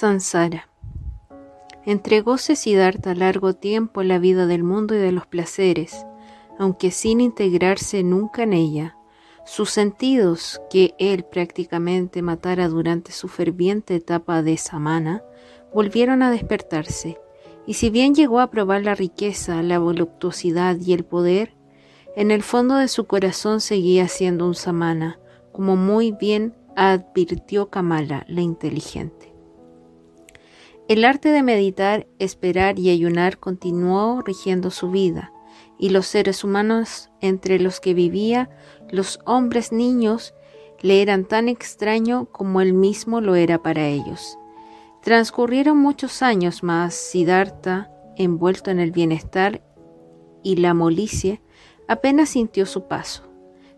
Sansara. Entregóse Siddhartha largo tiempo la vida del mundo y de los placeres, aunque sin integrarse nunca en ella. Sus sentidos, que él prácticamente matara durante su ferviente etapa de samana, volvieron a despertarse, y si bien llegó a probar la riqueza, la voluptuosidad y el poder, en el fondo de su corazón seguía siendo un samana, como muy bien advirtió Kamala, la inteligente. El arte de meditar, esperar y ayunar continuó rigiendo su vida, y los seres humanos entre los que vivía, los hombres niños, le eran tan extraño como él mismo lo era para ellos. Transcurrieron muchos años más, Siddhartha, envuelto en el bienestar y la molicie, apenas sintió su paso.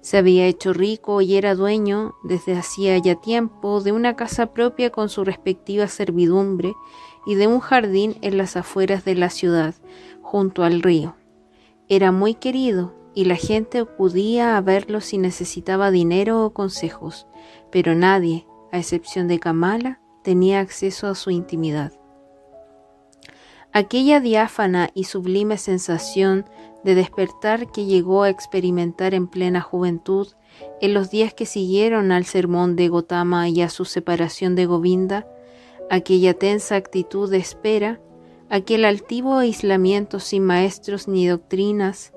Se había hecho rico y era dueño, desde hacía ya tiempo, de una casa propia con su respectiva servidumbre y de un jardín en las afueras de la ciudad, junto al río. Era muy querido y la gente acudía a verlo si necesitaba dinero o consejos, pero nadie, a excepción de Kamala, tenía acceso a su intimidad. Aquella diáfana y sublime sensación de despertar que llegó a experimentar en plena juventud en los días que siguieron al sermón de Gotama y a su separación de Govinda, aquella tensa actitud de espera, aquel altivo aislamiento sin maestros ni doctrinas,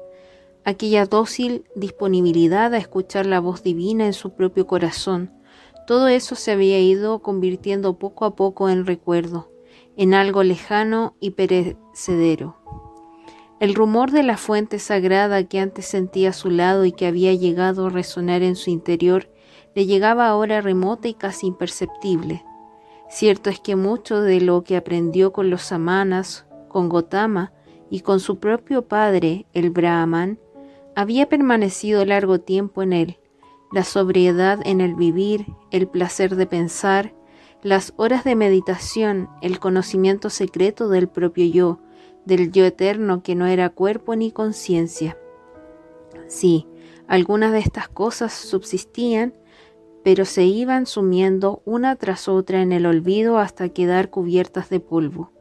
aquella dócil disponibilidad a escuchar la voz divina en su propio corazón, todo eso se había ido convirtiendo poco a poco en recuerdo, en algo lejano y perecedero. El rumor de la fuente sagrada que antes sentía a su lado y que había llegado a resonar en su interior le llegaba ahora remota y casi imperceptible. Cierto es que mucho de lo que aprendió con los samanas, con Gotama y con su propio padre, el Brahman, había permanecido largo tiempo en él, la sobriedad en el vivir, el placer de pensar, las horas de meditación, el conocimiento secreto del propio yo, del yo eterno que no era cuerpo ni conciencia. Sí, algunas de estas cosas subsistían, pero se iban sumiendo una tras otra en el olvido hasta quedar cubiertas de polvo,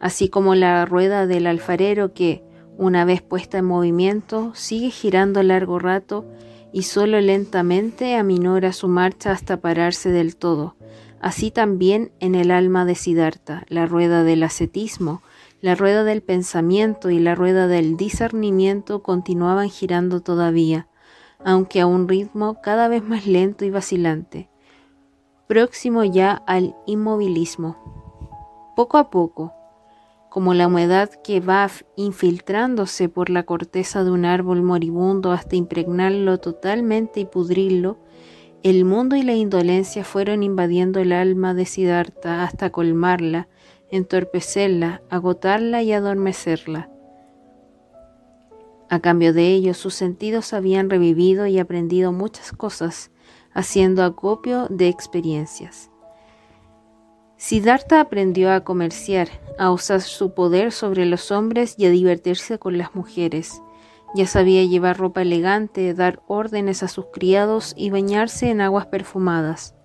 así como la rueda del alfarero que, una vez puesta en movimiento, sigue girando largo rato y solo lentamente aminora su marcha hasta pararse del todo. Así también en el alma de Siddhartha, la rueda del ascetismo, la rueda del pensamiento y la rueda del discernimiento continuaban girando todavía, aunque a un ritmo cada vez más lento y vacilante, próximo ya al inmovilismo. Poco a poco, como la humedad que va infiltrándose por la corteza de un árbol moribundo hasta impregnarlo totalmente y pudrirlo, el mundo y la indolencia fueron invadiendo el alma de Siddhartha hasta colmarla, entorpecerla, agotarla y adormecerla. A cambio de ello, sus sentidos habían revivido y aprendido muchas cosas, haciendo acopio de experiencias. Siddhartha aprendió a comerciar, a usar su poder sobre los hombres y a divertirse con las mujeres. Ya sabía llevar ropa elegante, dar órdenes a sus criados y bañarse en aguas perfumadas.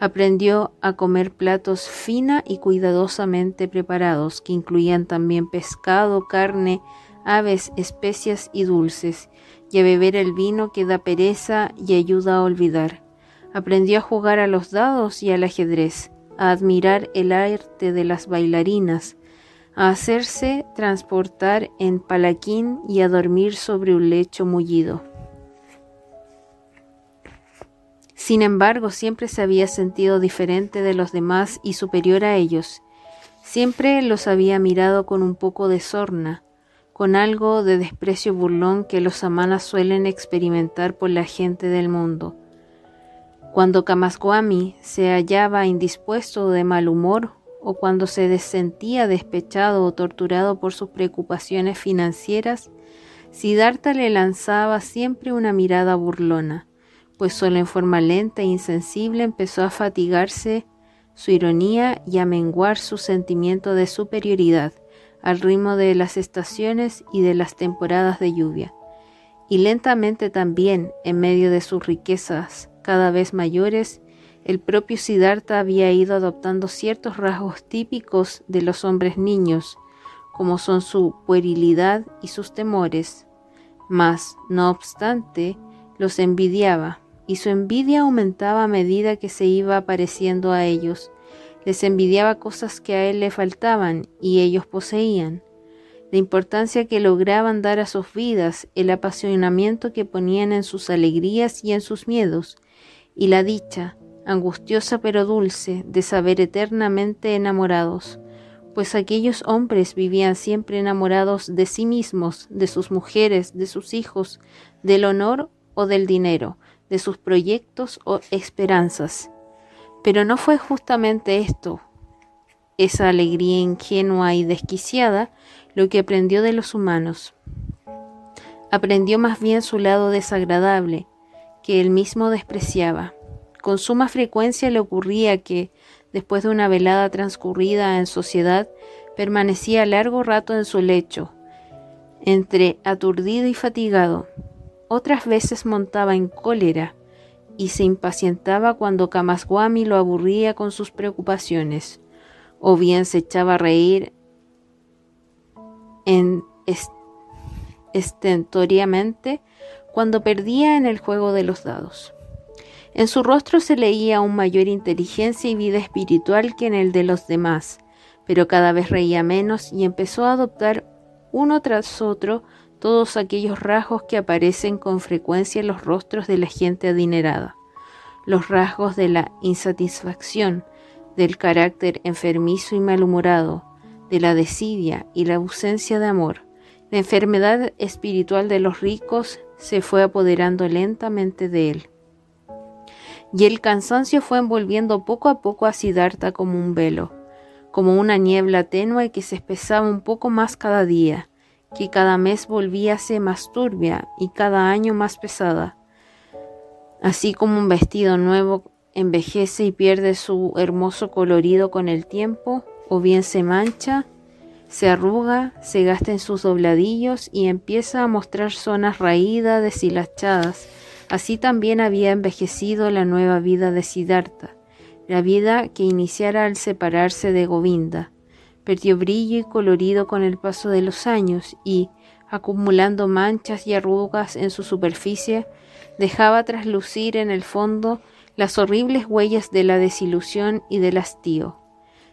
Aprendió a comer platos fina y cuidadosamente preparados, que incluían también pescado, carne, aves, especias y dulces, y a beber el vino que da pereza y ayuda a olvidar. Aprendió a jugar a los dados y al ajedrez a admirar el arte de las bailarinas, a hacerse transportar en palaquín y a dormir sobre un lecho mullido. Sin embargo, siempre se había sentido diferente de los demás y superior a ellos. Siempre los había mirado con un poco de sorna, con algo de desprecio burlón que los amanas suelen experimentar por la gente del mundo cuando Kamaswami se hallaba indispuesto o de mal humor, o cuando se sentía despechado o torturado por sus preocupaciones financieras, Siddhartha le lanzaba siempre una mirada burlona, pues solo en forma lenta e insensible empezó a fatigarse su ironía y a menguar su sentimiento de superioridad al ritmo de las estaciones y de las temporadas de lluvia. Y lentamente también, en medio de sus riquezas cada vez mayores, el propio Siddhartha había ido adoptando ciertos rasgos típicos de los hombres niños, como son su puerilidad y sus temores, mas, no obstante, los envidiaba, y su envidia aumentaba a medida que se iba apareciendo a ellos. Les envidiaba cosas que a él le faltaban y ellos poseían la importancia que lograban dar a sus vidas, el apasionamiento que ponían en sus alegrías y en sus miedos, y la dicha, angustiosa pero dulce, de saber eternamente enamorados, pues aquellos hombres vivían siempre enamorados de sí mismos, de sus mujeres, de sus hijos, del honor o del dinero, de sus proyectos o esperanzas. Pero no fue justamente esto, esa alegría ingenua y desquiciada, lo que aprendió de los humanos. Aprendió más bien su lado desagradable, que él mismo despreciaba. Con suma frecuencia le ocurría que, después de una velada transcurrida en sociedad, permanecía largo rato en su lecho, entre aturdido y fatigado. Otras veces montaba en cólera y se impacientaba cuando Kamaswami lo aburría con sus preocupaciones, o bien se echaba a reír en estentoriamente cuando perdía en el juego de los dados. En su rostro se leía un mayor inteligencia y vida espiritual que en el de los demás, pero cada vez reía menos y empezó a adoptar uno tras otro todos aquellos rasgos que aparecen con frecuencia en los rostros de la gente adinerada, los rasgos de la insatisfacción, del carácter enfermizo y malhumorado, de la desidia y la ausencia de amor. La enfermedad espiritual de los ricos se fue apoderando lentamente de él. Y el cansancio fue envolviendo poco a poco a Siddhartha como un velo, como una niebla tenue que se espesaba un poco más cada día, que cada mes volvíase más turbia y cada año más pesada. Así como un vestido nuevo envejece y pierde su hermoso colorido con el tiempo, o bien se mancha, se arruga, se gasta en sus dobladillos y empieza a mostrar zonas raídas, deshilachadas. Así también había envejecido la nueva vida de Siddhartha, la vida que iniciara al separarse de Govinda. Perdió brillo y colorido con el paso de los años y, acumulando manchas y arrugas en su superficie, dejaba traslucir en el fondo las horribles huellas de la desilusión y del hastío.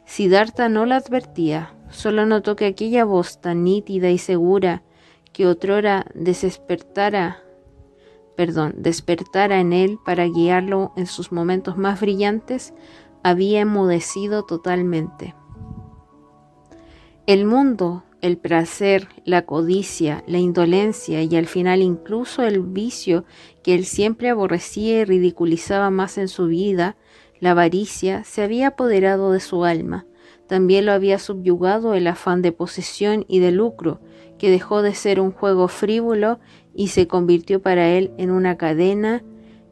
Siddhartha no la advertía, solo notó que aquella voz tan nítida y segura que otrora despertara, perdón, despertara en él para guiarlo en sus momentos más brillantes, había enmudecido totalmente. El mundo, el placer, la codicia, la indolencia y al final incluso el vicio que él siempre aborrecía y ridiculizaba más en su vida, la avaricia se había apoderado de su alma, también lo había subyugado el afán de posesión y de lucro, que dejó de ser un juego frívolo y se convirtió para él en una cadena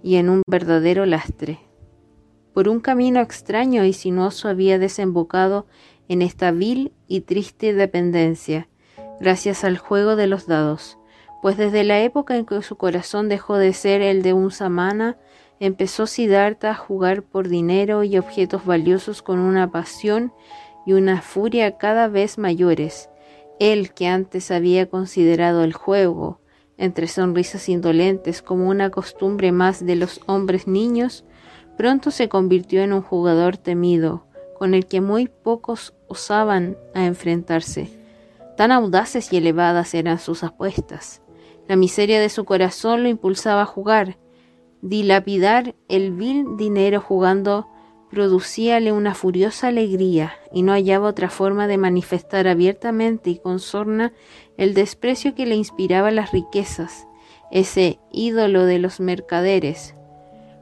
y en un verdadero lastre. Por un camino extraño y sinuoso había desembocado en esta vil y triste dependencia, gracias al juego de los dados, pues desde la época en que su corazón dejó de ser el de un samana, empezó Siddhartha a jugar por dinero y objetos valiosos con una pasión y una furia cada vez mayores. Él que antes había considerado el juego, entre sonrisas indolentes, como una costumbre más de los hombres niños, pronto se convirtió en un jugador temido, con el que muy pocos osaban a enfrentarse. Tan audaces y elevadas eran sus apuestas. La miseria de su corazón lo impulsaba a jugar, Dilapidar el vil dinero jugando producíale una furiosa alegría y no hallaba otra forma de manifestar abiertamente y con sorna el desprecio que le inspiraba las riquezas, ese ídolo de los mercaderes.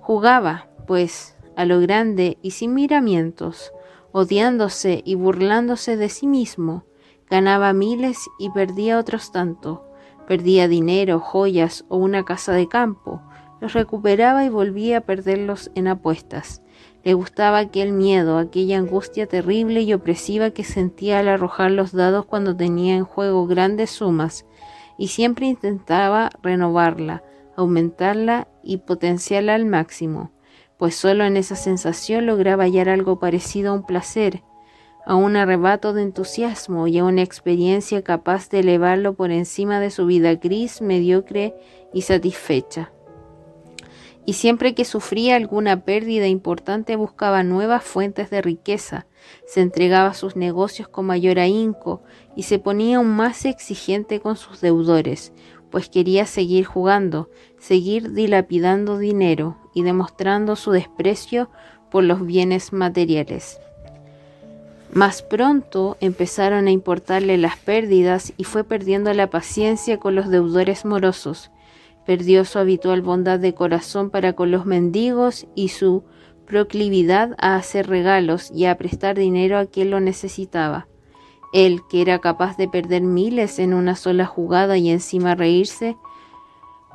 Jugaba, pues, a lo grande y sin miramientos, odiándose y burlándose de sí mismo, ganaba miles y perdía otros tanto, perdía dinero, joyas o una casa de campo, los recuperaba y volvía a perderlos en apuestas. Le gustaba aquel miedo, aquella angustia terrible y opresiva que sentía al arrojar los dados cuando tenía en juego grandes sumas, y siempre intentaba renovarla, aumentarla y potenciarla al máximo. Pues solo en esa sensación lograba hallar algo parecido a un placer, a un arrebato de entusiasmo y a una experiencia capaz de elevarlo por encima de su vida gris, mediocre y satisfecha. Y siempre que sufría alguna pérdida importante buscaba nuevas fuentes de riqueza, se entregaba a sus negocios con mayor ahínco y se ponía aún más exigente con sus deudores, pues quería seguir jugando, seguir dilapidando dinero y demostrando su desprecio por los bienes materiales. Más pronto empezaron a importarle las pérdidas y fue perdiendo la paciencia con los deudores morosos. Perdió su habitual bondad de corazón para con los mendigos y su proclividad a hacer regalos y a prestar dinero a quien lo necesitaba. Él, que era capaz de perder miles en una sola jugada y encima reírse,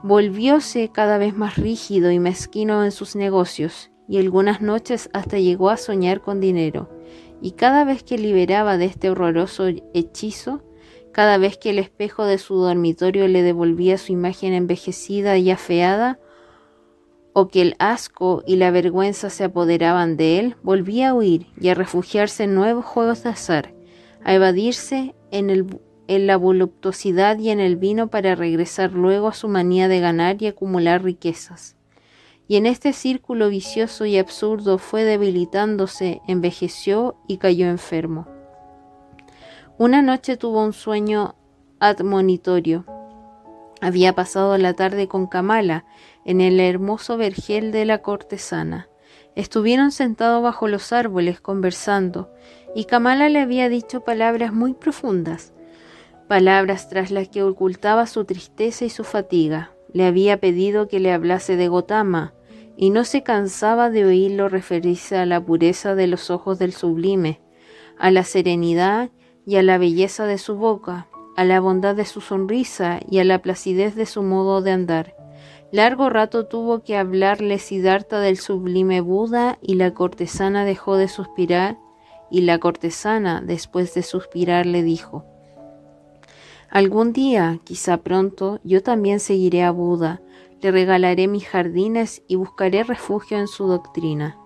volvióse cada vez más rígido y mezquino en sus negocios, y algunas noches hasta llegó a soñar con dinero y cada vez que liberaba de este horroroso hechizo, cada vez que el espejo de su dormitorio le devolvía su imagen envejecida y afeada, o que el asco y la vergüenza se apoderaban de él, volvía a huir y a refugiarse en nuevos juegos de azar, a evadirse en, el, en la voluptuosidad y en el vino para regresar luego a su manía de ganar y acumular riquezas y en este círculo vicioso y absurdo fue debilitándose, envejeció y cayó enfermo. Una noche tuvo un sueño admonitorio. Había pasado la tarde con Kamala en el hermoso vergel de la cortesana. Estuvieron sentados bajo los árboles conversando, y Kamala le había dicho palabras muy profundas, palabras tras las que ocultaba su tristeza y su fatiga. Le había pedido que le hablase de Gotama, y no se cansaba de oírlo referirse a la pureza de los ojos del sublime, a la serenidad y a la belleza de su boca, a la bondad de su sonrisa y a la placidez de su modo de andar. Largo rato tuvo que hablarle Siddhartha del sublime Buda y la cortesana dejó de suspirar y la cortesana, después de suspirar, le dijo, Algún día, quizá pronto, yo también seguiré a Buda, le regalaré mis jardines y buscaré refugio en su doctrina.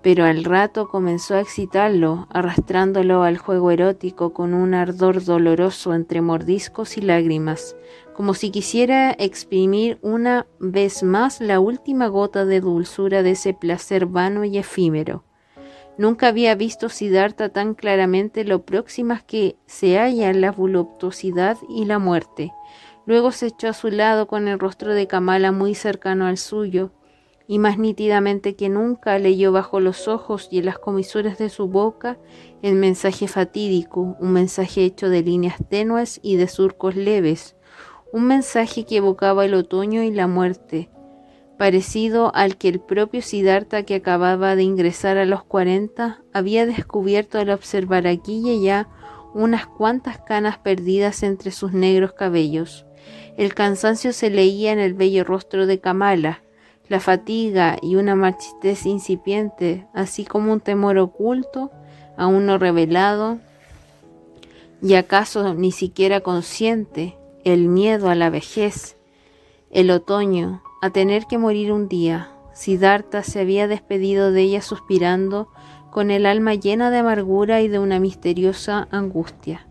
Pero al rato comenzó a excitarlo, arrastrándolo al juego erótico con un ardor doloroso entre mordiscos y lágrimas, como si quisiera exprimir una vez más la última gota de dulzura de ese placer vano y efímero. Nunca había visto Siddhartha tan claramente lo próximas que se hallan la voluptuosidad y la muerte, Luego se echó a su lado con el rostro de Kamala muy cercano al suyo, y más nítidamente que nunca leyó bajo los ojos y en las comisuras de su boca el mensaje fatídico, un mensaje hecho de líneas tenues y de surcos leves, un mensaje que evocaba el otoño y la muerte, parecido al que el propio Siddhartha que acababa de ingresar a los cuarenta había descubierto al observar aquí y allá unas cuantas canas perdidas entre sus negros cabellos. El cansancio se leía en el bello rostro de Kamala, la fatiga y una marchitez incipiente, así como un temor oculto, aún no revelado, y acaso ni siquiera consciente, el miedo a la vejez, el otoño, a tener que morir un día. Siddhartha se había despedido de ella suspirando, con el alma llena de amargura y de una misteriosa angustia.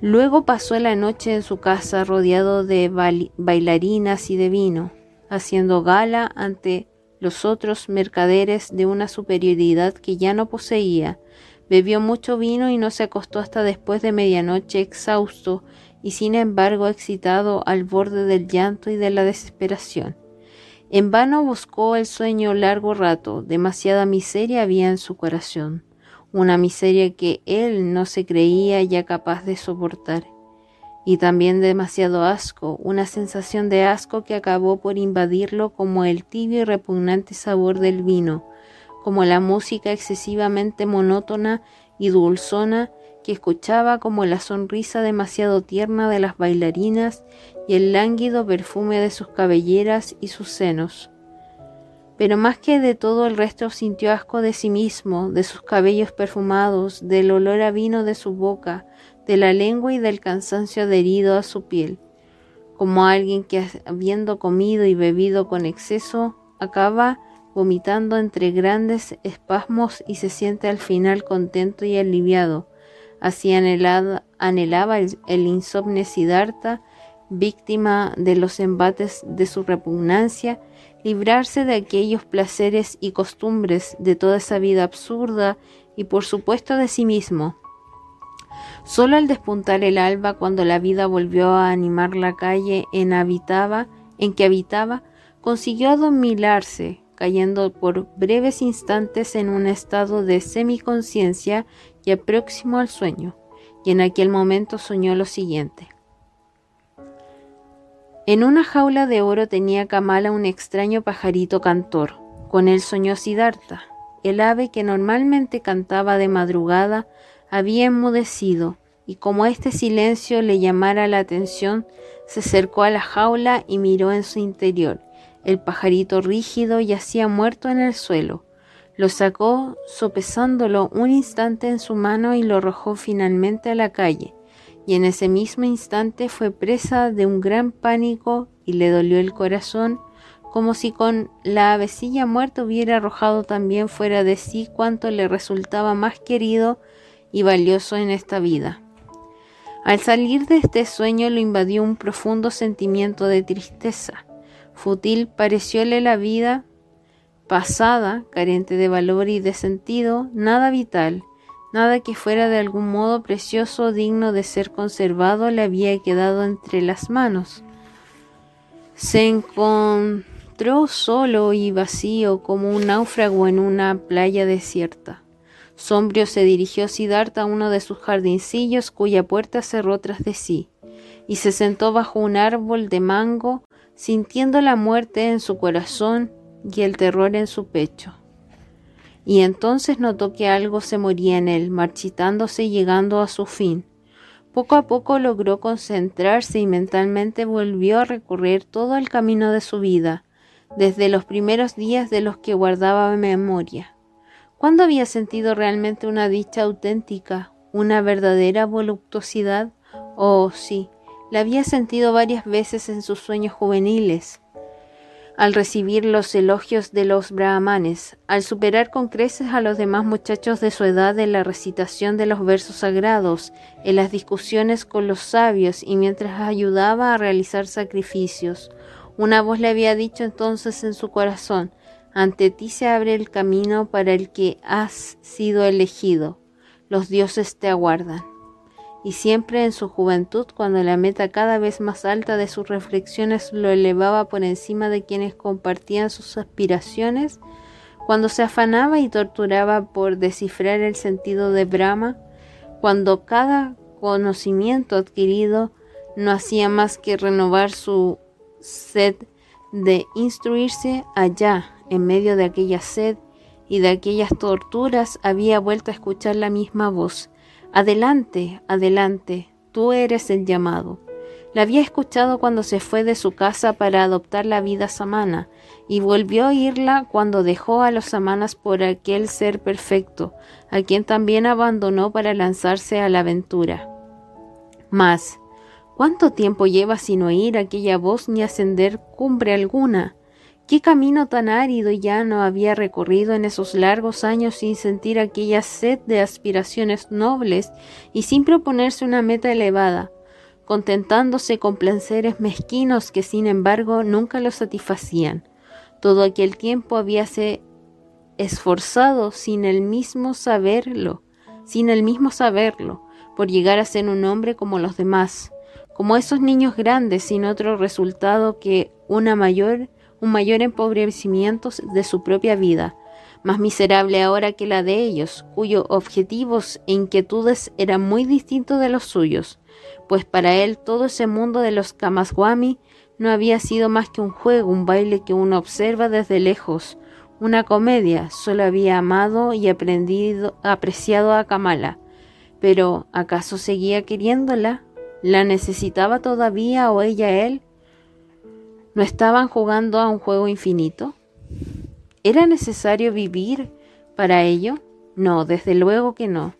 Luego pasó la noche en su casa rodeado de bailarinas y de vino, haciendo gala ante los otros mercaderes de una superioridad que ya no poseía. Bebió mucho vino y no se acostó hasta después de medianoche exhausto y sin embargo excitado al borde del llanto y de la desesperación. En vano buscó el sueño largo rato, demasiada miseria había en su corazón una miseria que él no se creía ya capaz de soportar, y también demasiado asco, una sensación de asco que acabó por invadirlo como el tibio y repugnante sabor del vino, como la música excesivamente monótona y dulzona que escuchaba como la sonrisa demasiado tierna de las bailarinas y el lánguido perfume de sus cabelleras y sus senos pero más que de todo el resto sintió asco de sí mismo, de sus cabellos perfumados, del olor a vino de su boca, de la lengua y del cansancio adherido a su piel, como alguien que habiendo comido y bebido con exceso, acaba vomitando entre grandes espasmos y se siente al final contento y aliviado. Así anhelaba el, insomne Siddhartha, víctima de los embates de su repugnancia, librarse de aquellos placeres y costumbres de toda esa vida absurda y por supuesto de sí mismo. Solo al despuntar el alba, cuando la vida volvió a animar la calle en que habitaba, consiguió adormilarse, cayendo por breves instantes en un estado de semiconciencia y próximo al sueño, y en aquel momento soñó lo siguiente. En una jaula de oro tenía Kamala un extraño pajarito cantor. Con él soñó Siddhartha. El ave que normalmente cantaba de madrugada había enmudecido, y como este silencio le llamara la atención, se acercó a la jaula y miró en su interior. El pajarito rígido yacía muerto en el suelo. Lo sacó sopesándolo un instante en su mano y lo arrojó finalmente a la calle, y en ese mismo instante fue presa de un gran pánico y le dolió el corazón, como si con la avecilla muerta hubiera arrojado también fuera de sí cuanto le resultaba más querido y valioso en esta vida. Al salir de este sueño lo invadió un profundo sentimiento de tristeza. Fútil parecióle la vida pasada, carente de valor y de sentido, nada vital, nada que fuera de algún modo precioso o digno de ser conservado le había quedado entre las manos. Se encontró solo y vacío como un náufrago en una playa desierta. Sombrio se dirigió Siddhartha a uno de sus jardincillos cuya puerta cerró tras de sí, y se sentó bajo un árbol de mango, sintiendo la muerte en su corazón y el terror en su pecho. Y entonces notó que algo se moría en él, marchitándose y llegando a su fin. Poco a poco logró concentrarse y mentalmente volvió a recorrer todo el camino de su vida, desde los primeros días de los que guardaba memoria. ¿Cuándo había sentido realmente una dicha auténtica, una verdadera voluptuosidad? Oh, sí, la había sentido varias veces en sus sueños juveniles, al recibir los elogios de los brahmanes, al superar con creces a los demás muchachos de su edad en la recitación de los versos sagrados, en las discusiones con los sabios y mientras ayudaba a realizar sacrificios. Una voz le había dicho entonces en su corazón, ante ti se abre el camino para el que has sido elegido. Los dioses te aguardan. Y siempre en su juventud, cuando la meta cada vez más alta de sus reflexiones lo elevaba por encima de quienes compartían sus aspiraciones, cuando se afanaba y torturaba por descifrar el sentido de Brahma, cuando cada conocimiento adquirido no hacía más que renovar su sed de instruirse allá en medio de aquella sed y de aquellas torturas había vuelto a escuchar la misma voz. Adelante, adelante, tú eres el llamado. La había escuchado cuando se fue de su casa para adoptar la vida samana y volvió a oírla cuando dejó a los samanas por aquel ser perfecto, a quien también abandonó para lanzarse a la aventura. Mas, ¿cuánto tiempo lleva sin oír aquella voz ni ascender cumbre alguna? ¿Qué camino tan árido y llano había recorrido en esos largos años sin sentir aquella sed de aspiraciones nobles y sin proponerse una meta elevada, contentándose con placeres mezquinos que sin embargo nunca lo satisfacían? Todo aquel tiempo habíase esforzado sin el mismo saberlo, sin el mismo saberlo, por llegar a ser un hombre como los demás, como esos niños grandes sin otro resultado que una mayor un mayor empobrecimiento de su propia vida, más miserable ahora que la de ellos, cuyos objetivos e inquietudes eran muy distintos de los suyos, pues para él todo ese mundo de los Kamaswami no había sido más que un juego, un baile que uno observa desde lejos, una comedia, solo había amado y aprendido, apreciado a Kamala. Pero, ¿acaso seguía queriéndola? ¿La necesitaba todavía o ella él? ¿No estaban jugando a un juego infinito? ¿Era necesario vivir para ello? No, desde luego que no.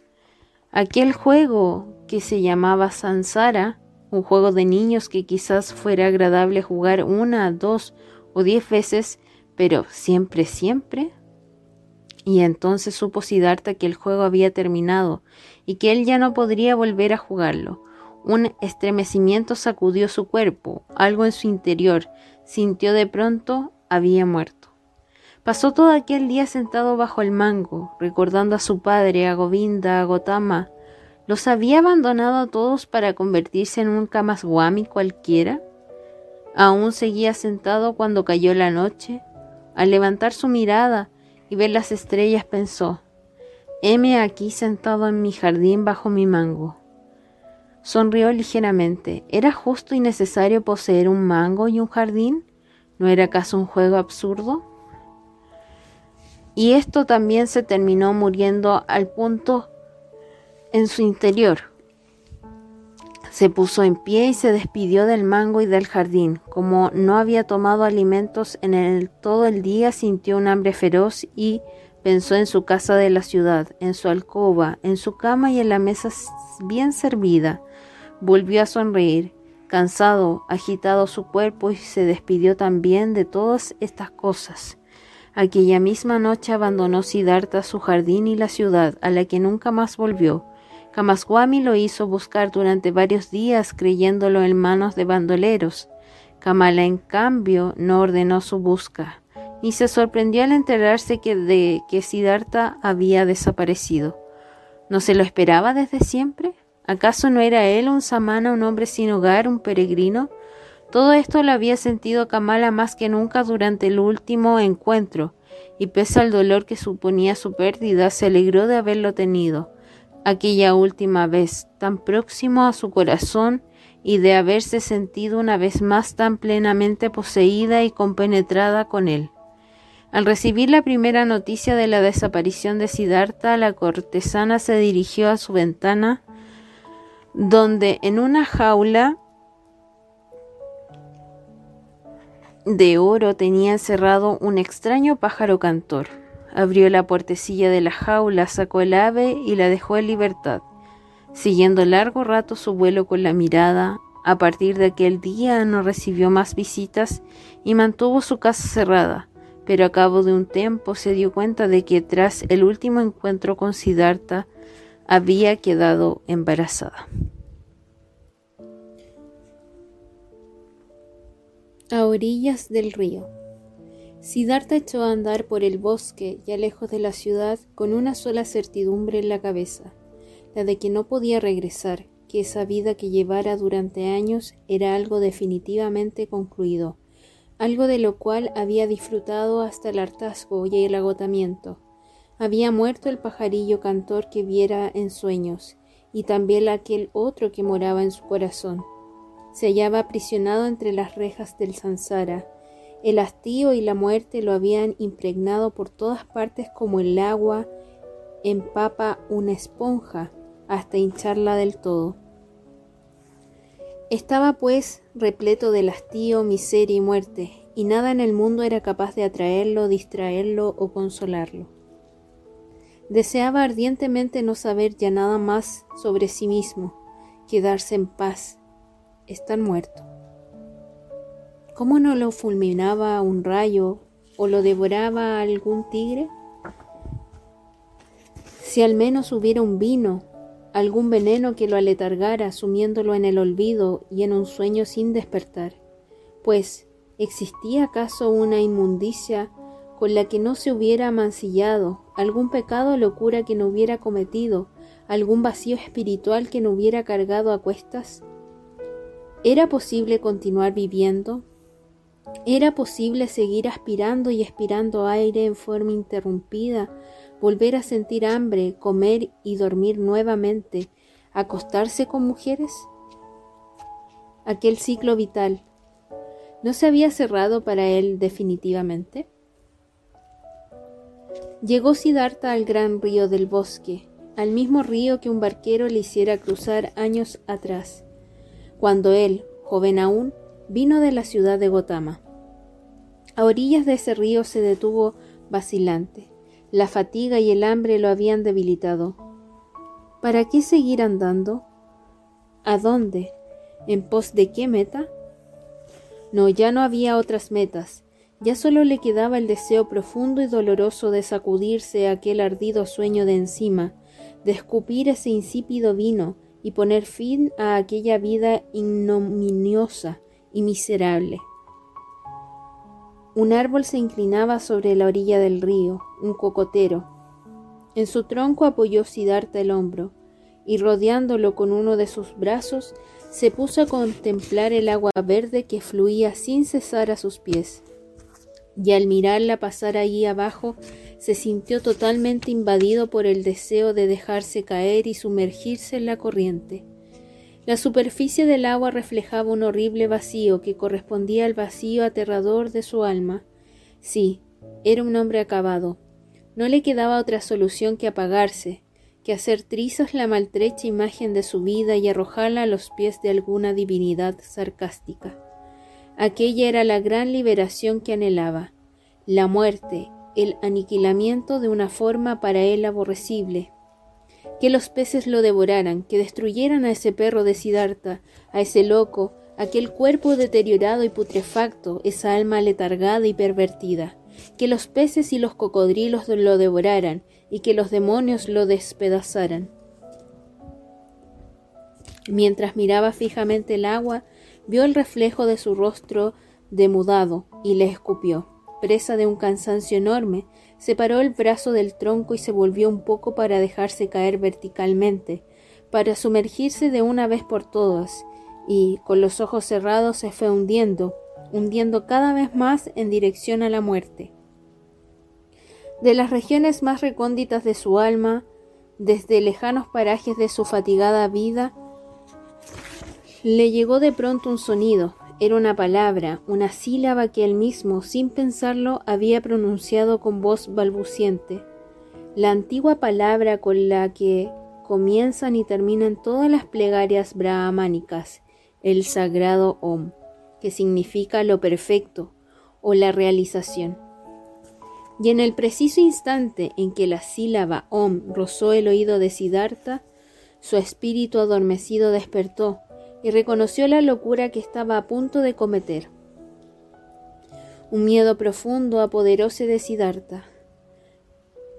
Aquel juego que se llamaba Sansara, un juego de niños que quizás fuera agradable jugar una, dos o diez veces, Pero siempre, siempre. Y entonces supo Siddhartha que el juego había terminado y que él ya no podría volver a jugarlo. Un estremecimiento sacudió su cuerpo, algo en su interior sintió de pronto había muerto. Pasó todo aquel día sentado bajo el mango, recordando a su padre, a Govinda, a Gotama. ¿Los había abandonado a todos para convertirse en un Kamaswami cualquiera? Aún seguía sentado cuando cayó la noche. Al levantar su mirada y ver las estrellas pensó, heme aquí sentado en mi jardín bajo mi mango. Sonrió ligeramente. ¿Era justo y necesario poseer un mango y un jardín? ¿No era acaso un juego absurdo? Y esto también se terminó muriendo al punto en su interior. Se puso en pie y se despidió del mango y del jardín. Como no había tomado alimentos en el, todo el día, sintió un hambre feroz y pensó en su casa de la ciudad, en su alcoba, en su cama y en la mesa bien servida. Volvió a sonreír, cansado, agitado su cuerpo y se despidió también de todas estas cosas. Aquella misma noche abandonó Siddhartha su jardín y la ciudad, a la que nunca más volvió. Kamaswami lo hizo buscar durante varios días creyéndolo en manos de bandoleros. Kamala, en cambio, no ordenó su busca, ni se sorprendió al enterarse que de que Siddhartha había desaparecido. ¿No se lo esperaba desde siempre? ¿Acaso no era él un samana, un hombre sin hogar, un peregrino? Todo esto lo había sentido Kamala más que nunca durante el último encuentro, y pese al dolor que suponía su pérdida, se alegró de haberlo tenido, aquella última vez, tan próximo a su corazón, y de haberse sentido una vez más tan plenamente poseída y compenetrada con él. Al recibir la primera noticia de la desaparición de Siddhartha, la cortesana se dirigió a su ventana donde en una jaula de oro tenía encerrado un extraño pájaro cantor. Abrió la puertecilla de la jaula, sacó el ave y la dejó en libertad, siguiendo largo rato su vuelo con la mirada. A partir de aquel día no recibió más visitas y mantuvo su casa cerrada, pero a cabo de un tiempo se dio cuenta de que tras el último encuentro con Siddhartha, había quedado embarazada. A orillas del río. Siddhartha echó a andar por el bosque, ya lejos de la ciudad, con una sola certidumbre en la cabeza, la de que no podía regresar, que esa vida que llevara durante años era algo definitivamente concluido, algo de lo cual había disfrutado hasta el hartazgo y el agotamiento, había muerto el pajarillo cantor que viera en sueños, y también aquel otro que moraba en su corazón. Se hallaba aprisionado entre las rejas del Sansara. El hastío y la muerte lo habían impregnado por todas partes como el agua empapa una esponja hasta hincharla del todo. Estaba pues repleto de hastío, miseria y muerte, y nada en el mundo era capaz de atraerlo, distraerlo o consolarlo. Deseaba ardientemente no saber ya nada más sobre sí mismo, quedarse en paz, estar muerto. ¿Cómo no lo fulminaba un rayo o lo devoraba algún tigre? Si al menos hubiera un vino, algún veneno que lo aletargara, sumiéndolo en el olvido y en un sueño sin despertar, pues ¿existía acaso una inmundicia con la que no se hubiera mancillado, algún pecado o locura que no hubiera cometido, algún vacío espiritual que no hubiera cargado a cuestas? ¿Era posible continuar viviendo? ¿Era posible seguir aspirando y aspirando aire en forma interrumpida, volver a sentir hambre, comer y dormir nuevamente, acostarse con mujeres? Aquel ciclo vital, ¿no se había cerrado para él definitivamente? Llegó Siddhartha al gran río del bosque, al mismo río que un barquero le hiciera cruzar años atrás, cuando él, joven aún, vino de la ciudad de Gotama. A orillas de ese río se detuvo vacilante. La fatiga y el hambre lo habían debilitado. ¿Para qué seguir andando? ¿A dónde? ¿En pos de qué meta? No, ya no había otras metas Ya solo le quedaba el deseo profundo y doloroso de sacudirse aquel ardido sueño de encima, de escupir ese insípido vino y poner fin a aquella vida ignominiosa y miserable. Un árbol se inclinaba sobre la orilla del río, un cocotero. En su tronco apoyó Siddhartha el hombro, y rodeándolo con uno de sus brazos, se puso a contemplar el agua verde que fluía sin cesar a sus pies. Y al mirarla pasar allí abajo, se sintió totalmente invadido por el deseo de dejarse caer y sumergirse en la corriente. La superficie del agua reflejaba un horrible vacío que correspondía al vacío aterrador de su alma. Sí, era un hombre acabado. No le quedaba otra solución que apagarse, que hacer trizas la maltrecha imagen de su vida y arrojarla a los pies de alguna divinidad sarcástica. Aquella era la gran liberación que anhelaba, la muerte, el aniquilamiento de una forma para él aborrecible. Que los peces lo devoraran, que destruyeran a ese perro de Siddhartha, a ese loco, aquel cuerpo deteriorado y putrefacto, esa alma letargada y pervertida. Que los peces y los cocodrilos lo devoraran, y que los demonios lo despedazaran. Mientras miraba fijamente el agua, vio el reflejo de su rostro demudado y le escupió. Presa de un cansancio enorme, separó el brazo del tronco y se volvió un poco para dejarse caer verticalmente, para sumergirse de una vez por todas, y, con los ojos cerrados, se fue hundiendo, hundiendo cada vez más en dirección a la muerte de las regiones más recónditas de su alma, desde lejanos parajes de su fatigada vida, le llegó de pronto un sonido, era una palabra, una sílaba que él mismo, sin pensarlo, había pronunciado con voz balbuciente. La antigua palabra con la que comienzan y terminan todas las plegarias brahmánicas, el sagrado Om, que significa lo perfecto o la realización y en el preciso instante en que la sílaba Om rozó el oído de Siddhartha, su espíritu adormecido despertó y reconoció la locura que estaba a punto de cometer. Un miedo profundo apoderóse de Siddhartha.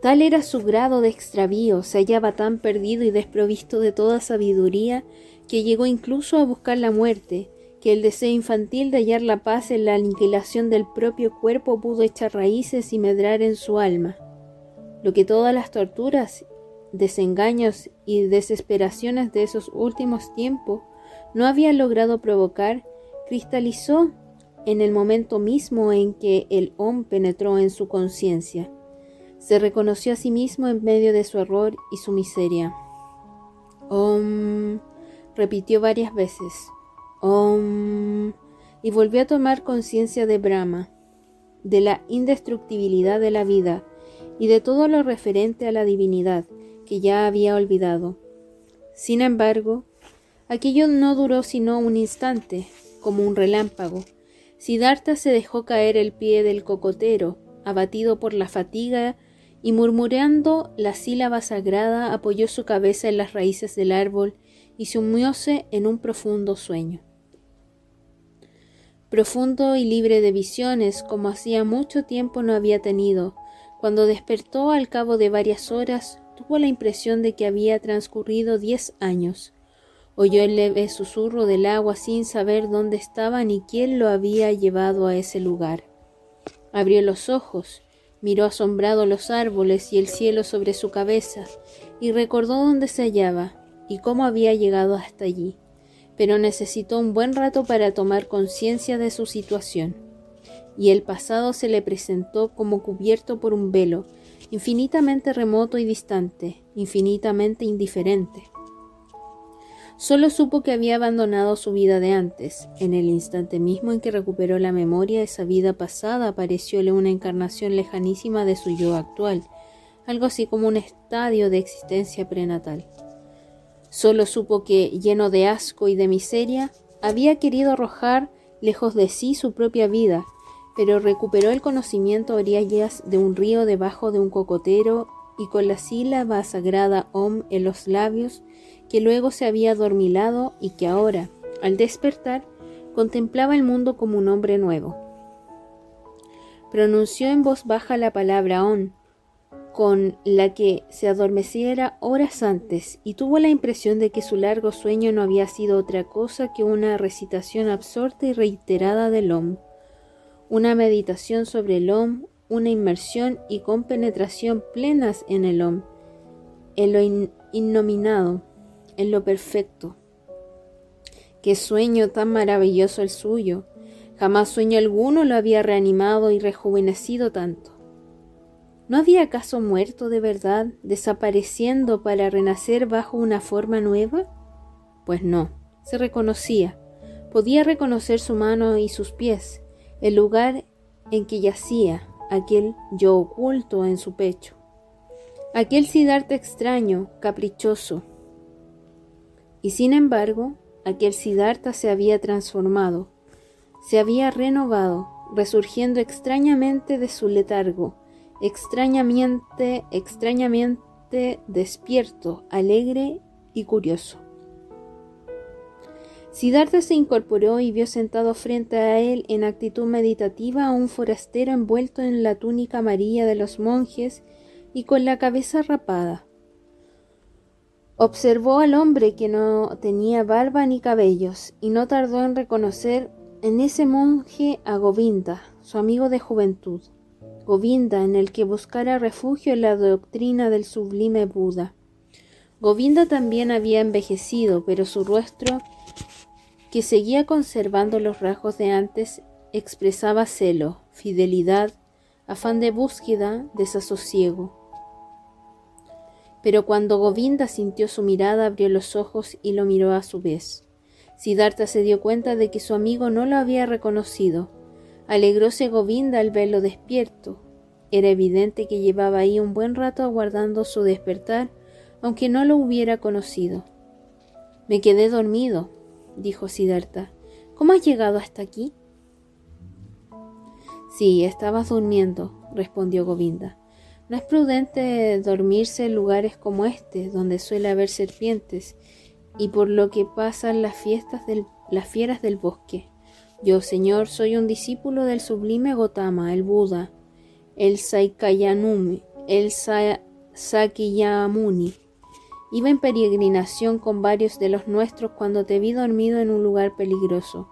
Tal era su grado de extravío, se hallaba tan perdido y desprovisto de toda sabiduría, que llegó incluso a buscar la muerte, que el deseo infantil de hallar la paz en la aniquilación del propio cuerpo pudo echar raíces y medrar en su alma. Lo que todas las torturas, desengaños y desesperaciones de esos últimos tiempos no habían logrado provocar, cristalizó en el momento mismo en que el Om penetró en su conciencia. Se reconoció a sí mismo en medio de su error y su miseria. Om repitió varias veces y volvió a tomar conciencia de Brahma, de la indestructibilidad de la vida y de todo lo referente a la divinidad que ya había olvidado. Sin embargo, aquello no duró sino un instante, como un relámpago. Siddhartha se dejó caer el pie del cocotero, abatido por la fatiga, y murmurando la sílaba sagrada apoyó su cabeza en las raíces del árbol y sumióse en un profundo sueño profundo y libre de visiones como hacía mucho tiempo no había tenido. Cuando despertó al cabo de varias horas, tuvo la impresión de que había transcurrido diez años. Oyó el leve susurro del agua sin saber dónde estaba ni quién lo había llevado a ese lugar. Abrió los ojos, miró asombrado los árboles y el cielo sobre su cabeza, y recordó dónde se hallaba y cómo había llegado hasta allí pero necesitó un buen rato para tomar conciencia de su situación, y el pasado se le presentó como cubierto por un velo, infinitamente remoto y distante, infinitamente indiferente. Solo supo que había abandonado su vida de antes. En el instante mismo en que recuperó la memoria, esa vida pasada aparecióle una encarnación lejanísima de su yo actual, algo así como un estadio de existencia prenatal. Solo supo que, lleno de asco y de miseria, había querido arrojar lejos de sí su propia vida, pero recuperó el conocimiento a orillas de un río debajo de un cocotero y con la sílaba sagrada Om en los labios, que luego se había adormilado y que ahora, al despertar, contemplaba el mundo como un hombre nuevo. Pronunció en voz baja la palabra on, con la que se adormeciera horas antes, y tuvo la impresión de que su largo sueño no había sido otra cosa que una recitación absorta y reiterada del Om, una meditación sobre el Om, una inmersión y compenetración plenas en el Om, en lo innominado, en lo perfecto. Qué sueño tan maravilloso el suyo. Jamás sueño alguno lo había reanimado y rejuvenecido tanto. ¿No había acaso muerto de verdad, desapareciendo para renacer bajo una forma nueva? Pues no, se reconocía. Podía reconocer su mano y sus pies, el lugar en que yacía, aquel yo oculto en su pecho. Aquel Siddhartha extraño, caprichoso. Y sin embargo, aquel Siddhartha se había transformado, se había renovado, resurgiendo extrañamente de su letargo, extrañamente, extrañamente despierto, alegre y curioso. Siddhartha se incorporó y vio sentado frente a él en actitud meditativa a un forastero envuelto en la túnica amarilla de los monjes y con la cabeza rapada. Observó al hombre que no tenía barba ni cabellos y no tardó en reconocer en ese monje a Govinda, su amigo de juventud. Govinda en el que buscara refugio en la doctrina del sublime Buda. Govinda también había envejecido, pero su rostro, que seguía conservando los rasgos de antes, expresaba celo, fidelidad, afán de búsqueda, desasosiego. Pero cuando Govinda sintió su mirada, abrió los ojos y lo miró a su vez. Siddhartha se dio cuenta de que su amigo no lo había reconocido, Alegróse Govinda al verlo despierto. Era evidente que llevaba ahí un buen rato aguardando su despertar, aunque no lo hubiera conocido. Me quedé dormido, dijo Siddhartha. ¿Cómo has llegado hasta aquí? Sí, estabas durmiendo, respondió Govinda. No es prudente dormirse en lugares como este, donde suele haber serpientes, y por lo que pasan las fiestas del, las fieras del bosque. Yo, Señor, soy un discípulo del sublime Gotama, el Buda, el Saikayanumi, el Sakiyamuni. Iba en peregrinación con varios de los nuestros cuando te vi dormido en un lugar peligroso.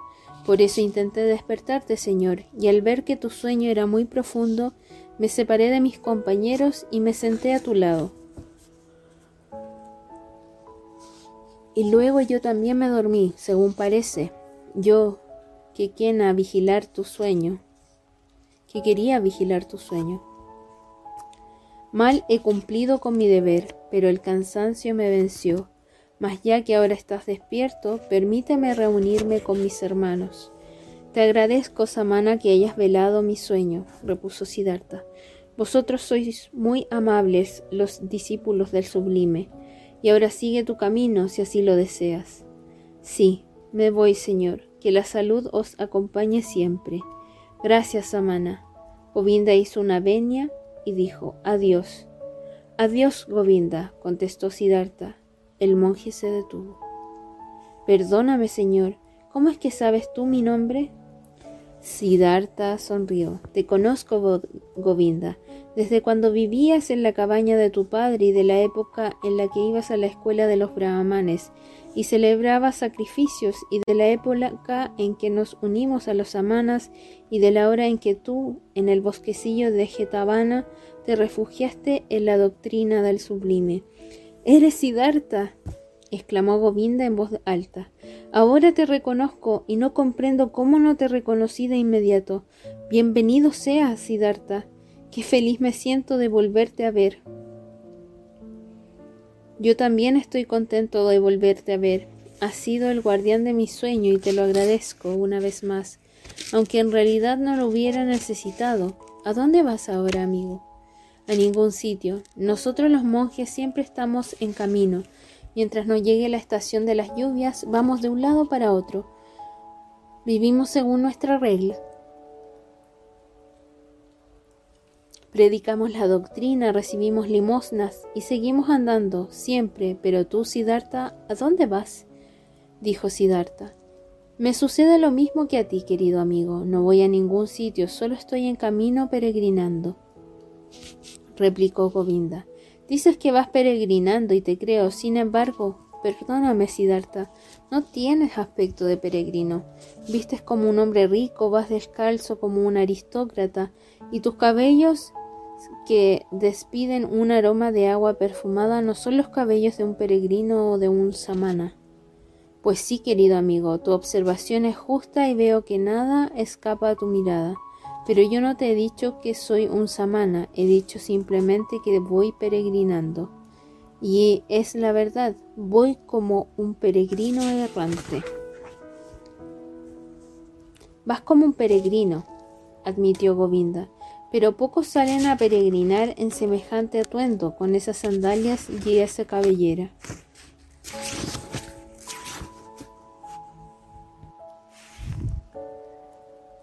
Por eso intenté despertarte, Señor, y al ver que tu sueño era muy profundo, me separé de mis compañeros y me senté a tu lado. Y luego yo también me dormí, según parece. Yo, que quien vigilar tu sueño, que quería vigilar tu sueño. Mal he cumplido con mi deber, pero el cansancio me venció. Mas ya que ahora estás despierto, permíteme reunirme con mis hermanos. Te agradezco, Samana, que hayas velado mi sueño, repuso Siddhartha. Vosotros sois muy amables, los discípulos del sublime, y ahora sigue tu camino si así lo deseas. Sí, me voy, Señor, que la salud os acompañe siempre. Gracias, Samana. Govinda hizo una venia y dijo, Adiós. Adiós, Govinda, contestó Siddhartha. El monje se detuvo. Perdóname, señor, ¿cómo es que sabes tú mi nombre? Siddhartha sonrió. Te conozco, Govinda, desde cuando vivías en la cabaña de tu padre y de la época en la que ibas a la escuela de los brahmanes y celebraba sacrificios y de la época en que nos unimos a los samanas y de la hora en que tú, en el bosquecillo de Jetavana, te refugiaste en la doctrina del sublime. ¡Eres Siddhartha! exclamó Govinda en voz alta. Ahora te reconozco y no comprendo cómo no te reconocí de inmediato. Bienvenido seas, Siddhartha. Qué feliz me siento de volverte a ver. Yo también estoy contento de volverte a ver. Has sido el guardián de mi sueño y te lo agradezco una vez más, aunque en realidad no lo hubiera necesitado. ¿A dónde vas ahora, amigo? A ningún sitio. Nosotros los monjes siempre estamos en camino. Mientras no llegue la estación de las lluvias, vamos de un lado para otro. Vivimos según nuestra regla. Predicamos la doctrina, recibimos limosnas y seguimos andando siempre. Pero tú, Siddhartha, ¿a dónde vas? dijo Siddhartha. Me sucede lo mismo que a ti, querido amigo. No voy a ningún sitio, solo estoy en camino peregrinando. Replicó Govinda. Dices que vas peregrinando y te creo. Sin embargo, perdóname, Siddhartha, no tienes aspecto de peregrino. Vistes como un hombre rico, vas descalzo como un aristócrata, y tus cabellos que despiden un aroma de agua perfumada no son los cabellos de un peregrino o de un samana. Pues sí, querido amigo, tu observación es justa y veo que nada escapa a tu mirada. Pero yo no te he dicho que soy un samana, he dicho simplemente que voy peregrinando. Y es la verdad, voy como un peregrino errante. Vas como un peregrino, admitió Govinda, pero pocos salen a peregrinar en semejante atuendo, con esas sandalias y esa cabellera.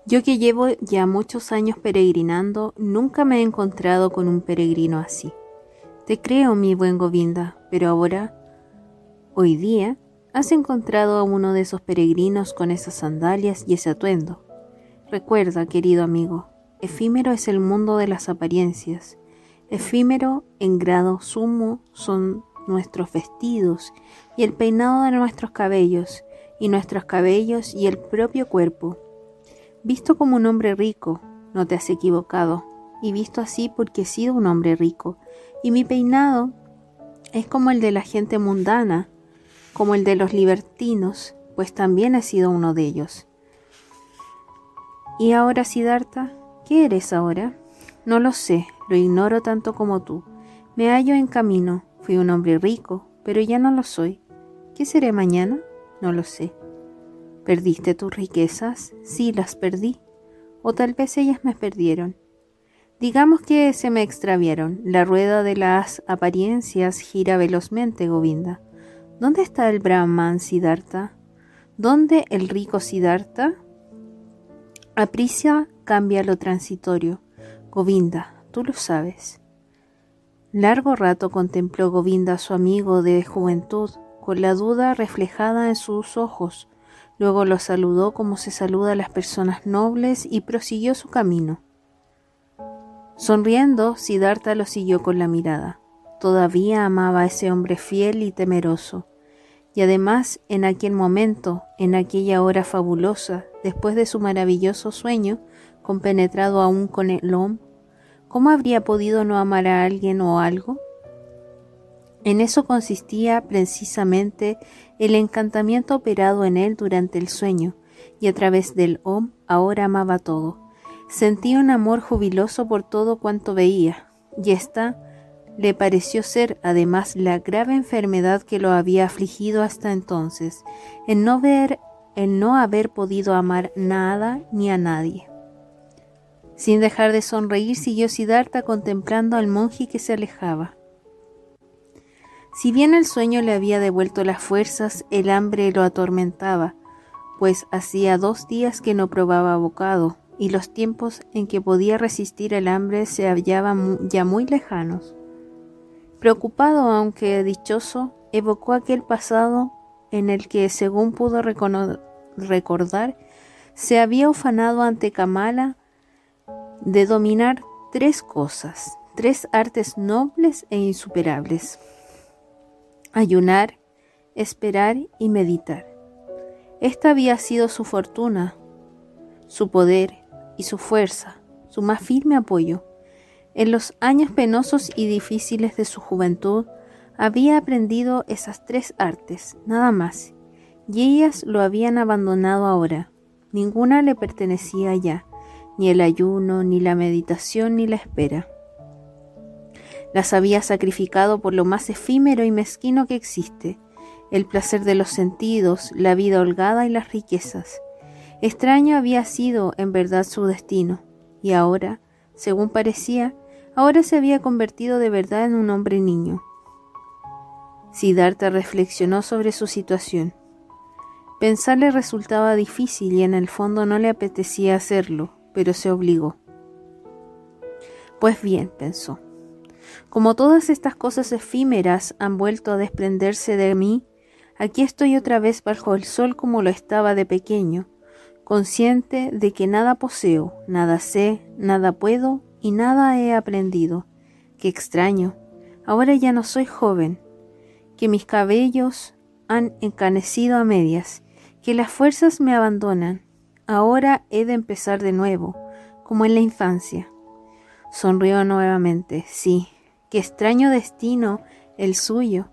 Yo que llevo ya muchos años peregrinando, nunca me he encontrado con un peregrino así. Te creo, mi buen Govinda, pero ahora, hoy día, has encontrado a uno de esos peregrinos con esas sandalias y ese atuendo. Recuerda, querido amigo, efímero es el mundo de las apariencias. Efímero en grado sumo son nuestros vestidos y el peinado de nuestros cabellos, y nuestros cabellos y el propio cuerpo Visto como un hombre rico, no te has equivocado, y visto así porque he sido un hombre rico, y mi peinado es como el de la gente mundana, como el de los libertinos, pues también he sido uno de ellos. Y ahora, Siddhartha, ¿qué eres ahora? No lo sé, lo ignoro tanto como tú. Me hallo en camino, fui un hombre rico, pero ya no lo soy. ¿Qué seré mañana? No lo sé. ¿Perdiste tus riquezas? Sí, las perdí. O tal vez ellas me perdieron. Digamos que se me extraviaron. La rueda de las apariencias gira velozmente, Govinda. ¿Dónde está el Brahman Siddhartha? ¿Dónde el rico Siddhartha? Apricia cambia lo transitorio. Govinda, tú lo sabes. Largo rato contempló Govinda a su amigo de juventud, con la duda reflejada en sus ojos, Luego lo saludó como se saluda a las personas nobles y prosiguió su camino. Sonriendo, Siddhartha lo siguió con la mirada. Todavía amaba a ese hombre fiel y temeroso. Y además, en aquel momento, en aquella hora fabulosa, después de su maravilloso sueño, compenetrado aún con el Om, ¿cómo habría podido no amar a alguien o algo? En eso consistía precisamente el encantamiento operado en él durante el sueño, y a través del Om ahora amaba todo. Sentía un amor jubiloso por todo cuanto veía, y esta le pareció ser además la grave enfermedad que lo había afligido hasta entonces, en no ver, en no haber podido amar nada ni a nadie. Sin dejar de sonreír, siguió Siddhartha contemplando al monje que se alejaba. Si bien el sueño le había devuelto las fuerzas, el hambre lo atormentaba, pues hacía dos días que no probaba bocado, y los tiempos en que podía resistir el hambre se hallaban ya muy lejanos. Preocupado, aunque dichoso, evocó aquel pasado en el que, según pudo recordar, se había ufanado ante Kamala de dominar tres cosas, tres artes nobles e insuperables ayunar, esperar y meditar. Esta había sido su fortuna, su poder y su fuerza, su más firme apoyo. En los años penosos y difíciles de su juventud, había aprendido esas tres artes, nada más, y ellas lo habían abandonado ahora. Ninguna le pertenecía ya, ni el ayuno, ni la meditación, ni la espera. Las había sacrificado por lo más efímero y mezquino que existe, el placer de los sentidos, la vida holgada y las riquezas. Extraño había sido en verdad su destino, y ahora, según parecía, ahora se había convertido de verdad en un hombre niño. Siddhartha reflexionó sobre su situación. Pensar le resultaba difícil y en el fondo no le apetecía hacerlo, pero se obligó. Pues bien, pensó, como todas estas cosas efímeras han vuelto a desprenderse de mí, Aquí estoy otra vez bajo el sol como lo estaba de pequeño, consciente de que nada poseo, nada sé, nada puedo y nada he aprendido. Qué extraño. Ahora ya no soy joven, que mis cabellos han encanecido a medias, que las fuerzas me abandonan. Ahora he de empezar de nuevo, como en la infancia. Sonrió nuevamente. Sí, qué extraño destino el suyo.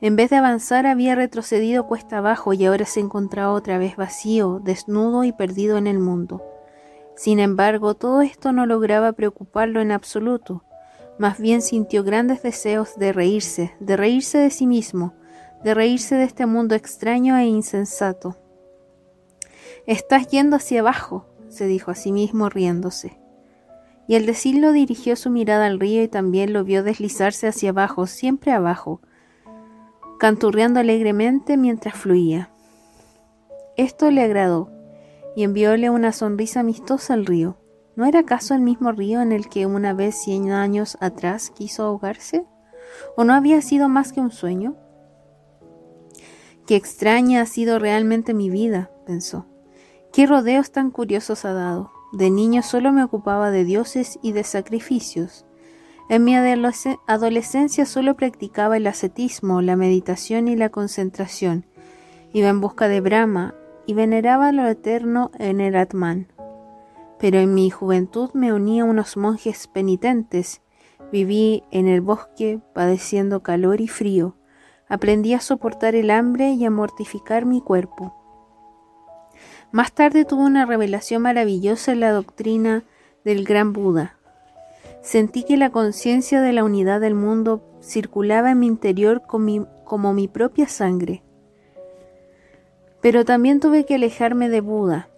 En vez de avanzar había retrocedido cuesta abajo y ahora se encontraba otra vez vacío, desnudo y perdido en el mundo. Sin embargo, todo esto no lograba preocuparlo en absoluto. Más bien sintió grandes deseos de reírse, de reírse de sí mismo, de reírse de este mundo extraño e insensato. Estás yendo hacia abajo, se dijo a sí mismo riéndose. Y al decirlo dirigió su mirada al río y también lo vio deslizarse hacia abajo, siempre abajo, canturreando alegremente mientras fluía. Esto le agradó y envióle una sonrisa amistosa al río. ¿No era acaso el mismo río en el que una vez cien años atrás quiso ahogarse? ¿O no había sido más que un sueño? Qué extraña ha sido realmente mi vida, pensó. Qué rodeos tan curiosos ha dado. De niño solo me ocupaba de dioses y de sacrificios. En mi adolescencia solo practicaba el ascetismo, la meditación y la concentración. Iba en busca de Brahma y veneraba lo eterno en el Atman pero en mi juventud me uní a unos monjes penitentes, viví en el bosque padeciendo calor y frío, aprendí a soportar el hambre y a mortificar mi cuerpo. Más tarde tuve una revelación maravillosa en la doctrina del gran Buda. Sentí que la conciencia de la unidad del mundo circulaba en mi interior como mi propia sangre. Pero también tuve que alejarme de Buda,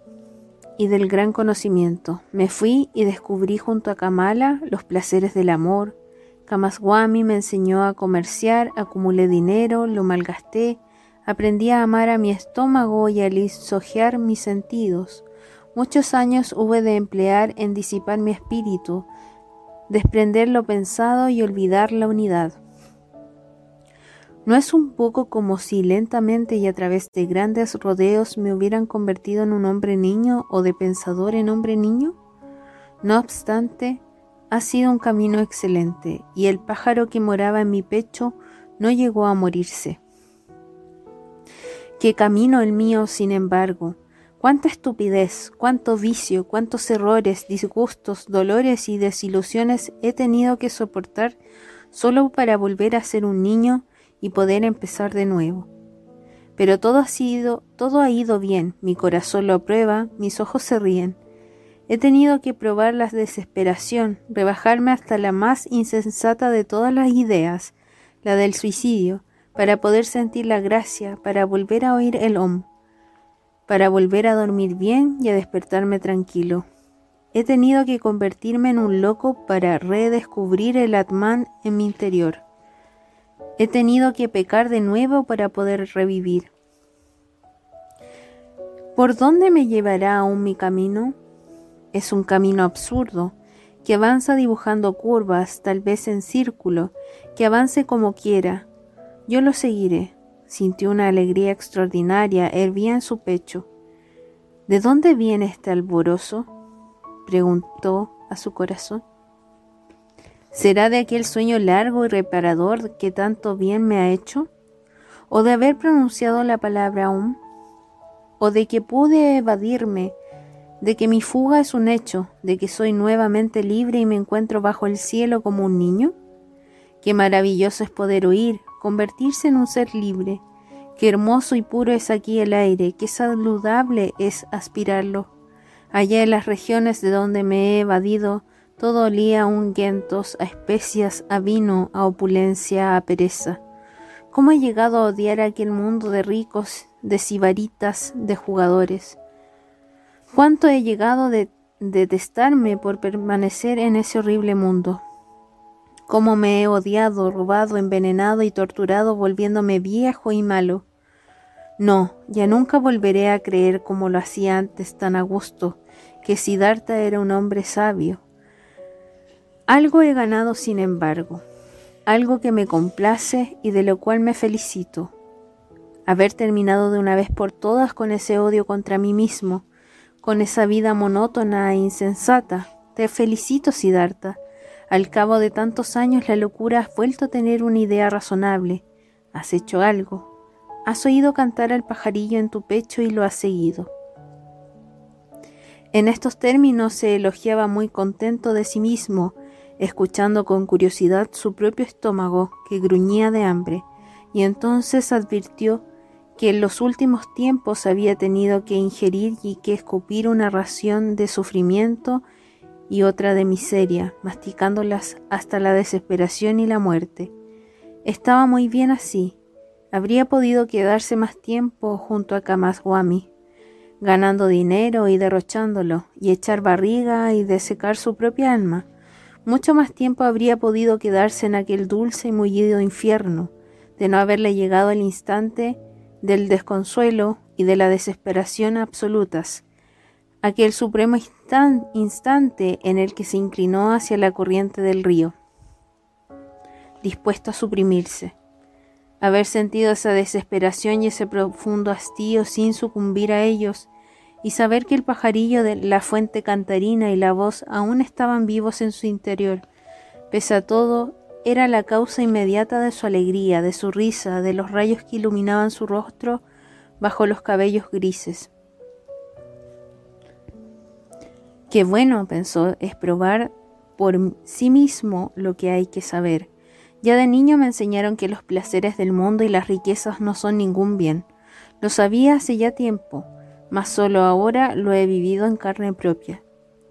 y del gran conocimiento. Me fui y descubrí junto a Kamala los placeres del amor. Kamaswami me enseñó a comerciar, acumulé dinero, lo malgasté, aprendí a amar a mi estómago y a lisonjear mis sentidos. Muchos años hube de emplear en disipar mi espíritu, desprender lo pensado y olvidar la unidad. ¿No es un poco como si lentamente y a través de grandes rodeos me hubieran convertido en un hombre niño o de pensador en hombre niño? No obstante, ha sido un camino excelente y el pájaro que moraba en mi pecho no llegó a morirse. Qué camino el mío, sin embargo. Cuánta estupidez, cuánto vicio, cuántos errores, disgustos, dolores y desilusiones he tenido que soportar solo para volver a ser un niño y poder empezar de nuevo. Pero todo ha sido, todo ha ido bien, mi corazón lo aprueba, mis ojos se ríen. He tenido que probar la desesperación, rebajarme hasta la más insensata de todas las ideas, la del suicidio, para poder sentir la gracia, para volver a oír el om, para volver a dormir bien y a despertarme tranquilo. He tenido que convertirme en un loco para redescubrir el Atman en mi interior. He tenido que pecar de nuevo para poder revivir. ¿Por dónde me llevará aún mi camino? Es un camino absurdo, que avanza dibujando curvas, tal vez en círculo, que avance como quiera. Yo lo seguiré. Sintió una alegría extraordinaria, hervía en su pecho. ¿De dónde viene este alborozo? preguntó a su corazón. ¿Será de aquel sueño largo y reparador que tanto bien me ha hecho? ¿O de haber pronunciado la palabra aún? ¿O de que pude evadirme? ¿De que mi fuga es un hecho? ¿De que soy nuevamente libre y me encuentro bajo el cielo como un niño? Qué maravilloso es poder oír, convertirse en un ser libre. Qué hermoso y puro es aquí el aire, qué saludable es aspirarlo. Allá en las regiones de donde me he evadido, todo olía a ungüentos, a especias, a vino, a opulencia, a pereza. ¿Cómo he llegado a odiar aquel mundo de ricos, de sibaritas, de jugadores? ¿Cuánto he llegado a detestarme por permanecer en ese horrible mundo? ¿Cómo me he odiado, robado, envenenado y torturado volviéndome viejo y malo? No, ya nunca volveré a creer como lo hacía antes tan a gusto, que Siddhartha era un hombre sabio, algo he ganado, sin embargo, algo que me complace y de lo cual me felicito. haber terminado de una vez por todas con ese odio contra mí mismo, con esa vida monótona e insensata. Te felicito, Siddhartha. Al cabo de tantos años la locura has vuelto a tener una idea razonable. Has hecho algo. Has oído cantar al pajarillo en tu pecho y lo has seguido. En estos términos se elogiaba muy contento de sí mismo, escuchando con curiosidad su propio estómago que gruñía de hambre, y entonces advirtió que en los últimos tiempos había tenido que ingerir y que escupir una ración de sufrimiento y otra de miseria, masticándolas hasta la desesperación y la muerte. Estaba muy bien así. Habría podido quedarse más tiempo junto a Kamaswami, ganando dinero y derrochándolo, y echar barriga y desecar su propia alma. Mucho más tiempo habría podido quedarse en aquel dulce y mullido infierno, de no haberle llegado el instante del desconsuelo y de la desesperación absolutas, aquel supremo instante en el que se inclinó hacia la corriente del río, dispuesto a suprimirse. Haber sentido esa desesperación y ese profundo hastío sin sucumbir a ellos, y saber que el pajarillo de la fuente cantarina y la voz aún estaban vivos en su interior, pese a todo, era la causa inmediata de su alegría, de su risa, de los rayos que iluminaban su rostro bajo los cabellos grises. Qué bueno, pensó, es probar por sí mismo lo que hay que saber. Ya de niño me enseñaron que los placeres del mundo y las riquezas no son ningún bien. Lo sabía hace ya tiempo, mas solo ahora lo he vivido en carne propia.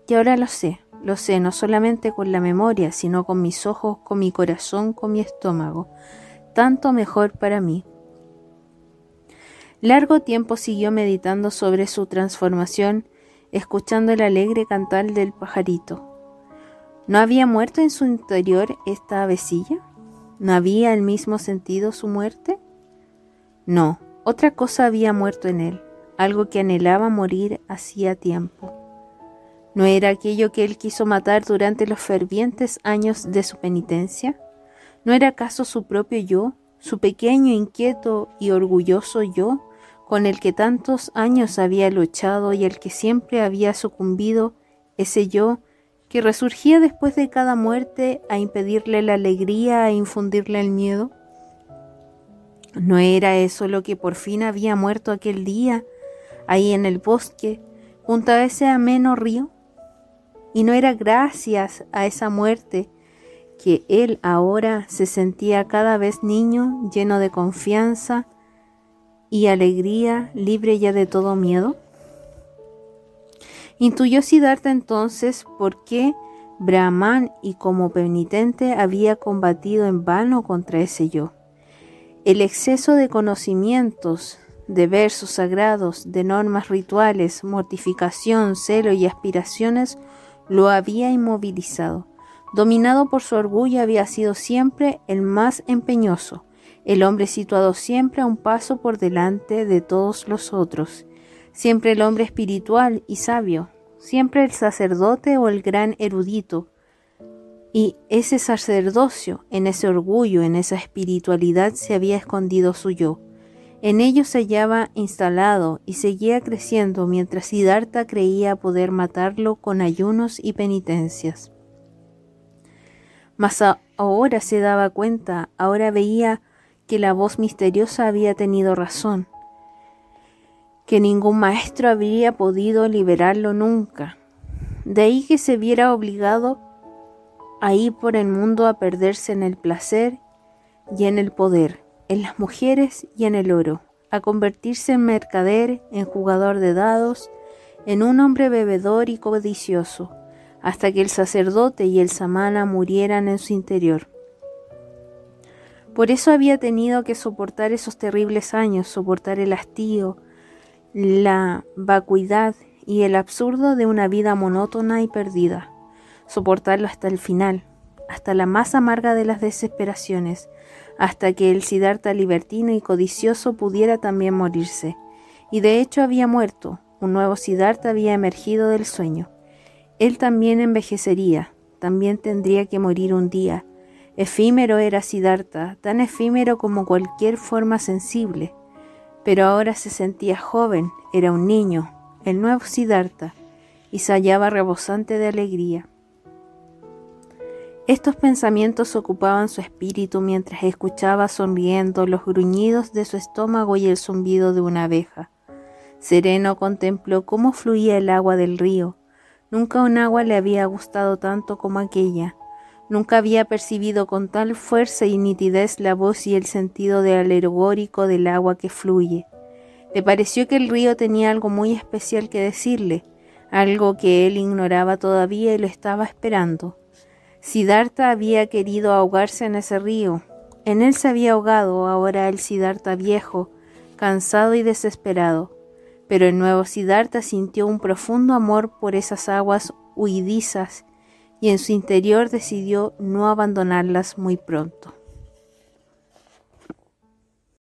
Y ahora lo sé, lo sé no solamente con la memoria, sino con mis ojos, con mi corazón, con mi estómago. Tanto mejor para mí. Largo tiempo siguió meditando sobre su transformación, escuchando el alegre cantar del pajarito. ¿No había muerto en su interior esta avecilla? ¿No había el mismo sentido su muerte? No, otra cosa había muerto en él, algo que anhelaba morir hacía tiempo. ¿No era aquello que él quiso matar durante los fervientes años de su penitencia? ¿No era acaso su propio yo, su pequeño, inquieto y orgulloso yo, con el que tantos años había luchado y el que siempre había sucumbido, ese yo que resurgía después de cada muerte a impedirle la alegría, a infundirle el miedo? ¿No era eso lo que por fin había muerto aquel día, ahí en el bosque, junto a ese ameno río? ¿Y no era gracias a esa muerte que él ahora se sentía cada vez niño, lleno de confianza, y alegría, libre ya de todo miedo? Intuyó Siddhartha entonces por qué Brahman y como penitente había combatido en vano contra ese yo. El exceso de conocimientos, de versos sagrados, de normas rituales, mortificación, celo y aspiraciones lo había inmovilizado. Dominado por su orgullo había sido siempre el más empeñoso, el hombre situado siempre a un paso por delante de todos los otros, siempre el hombre espiritual y sabio, siempre el sacerdote o el gran erudito. Y ese sacerdocio, en ese orgullo, en esa espiritualidad se había escondido su yo. En ello se hallaba instalado y seguía creciendo mientras Siddhartha creía poder matarlo con ayunos y penitencias. Mas ahora se daba cuenta, ahora veía que la voz misteriosa había tenido razón, que ningún maestro habría podido liberarlo nunca. De ahí que se viera obligado a ir por el mundo a perderse en el placer y en el poder, en las mujeres y en el oro, a convertirse en mercader, en jugador de dados, en un hombre bebedor y codicioso, hasta que el sacerdote y el samana murieran en su interior. Por eso había tenido que soportar esos terribles años, soportar el hastío, la vacuidad y el absurdo de una vida monótona y perdida, soportarlo hasta el final, hasta la más amarga de las desesperaciones, hasta que el Siddhartha libertino y codicioso pudiera también morirse. Y de hecho había muerto, un nuevo Siddhartha había emergido del sueño. Él también envejecería, también tendría que morir un día, Efímero era Siddhartha, tan efímero como cualquier forma sensible, Pero ahora se sentía joven, era un niño, el nuevo Siddhartha, y se hallaba rebosante de alegría. Estos pensamientos ocupaban su espíritu mientras escuchaba sonriendo los gruñidos de su estómago y el zumbido de una abeja. Sereno contempló cómo fluía el agua del río. Nunca un agua le había gustado tanto como aquella. Nunca había percibido con tal fuerza y nitidez la voz y el sentido de alegórico del agua que fluye. Le pareció que el río tenía algo muy especial que decirle, algo que él ignoraba todavía y lo estaba esperando. Siddhartha había querido ahogarse en ese río. En él se había ahogado ahora el Siddhartha viejo, cansado y desesperado. Pero el nuevo Siddhartha sintió un profundo amor por esas aguas huidizas y en su interior decidió no abandonarlas muy pronto.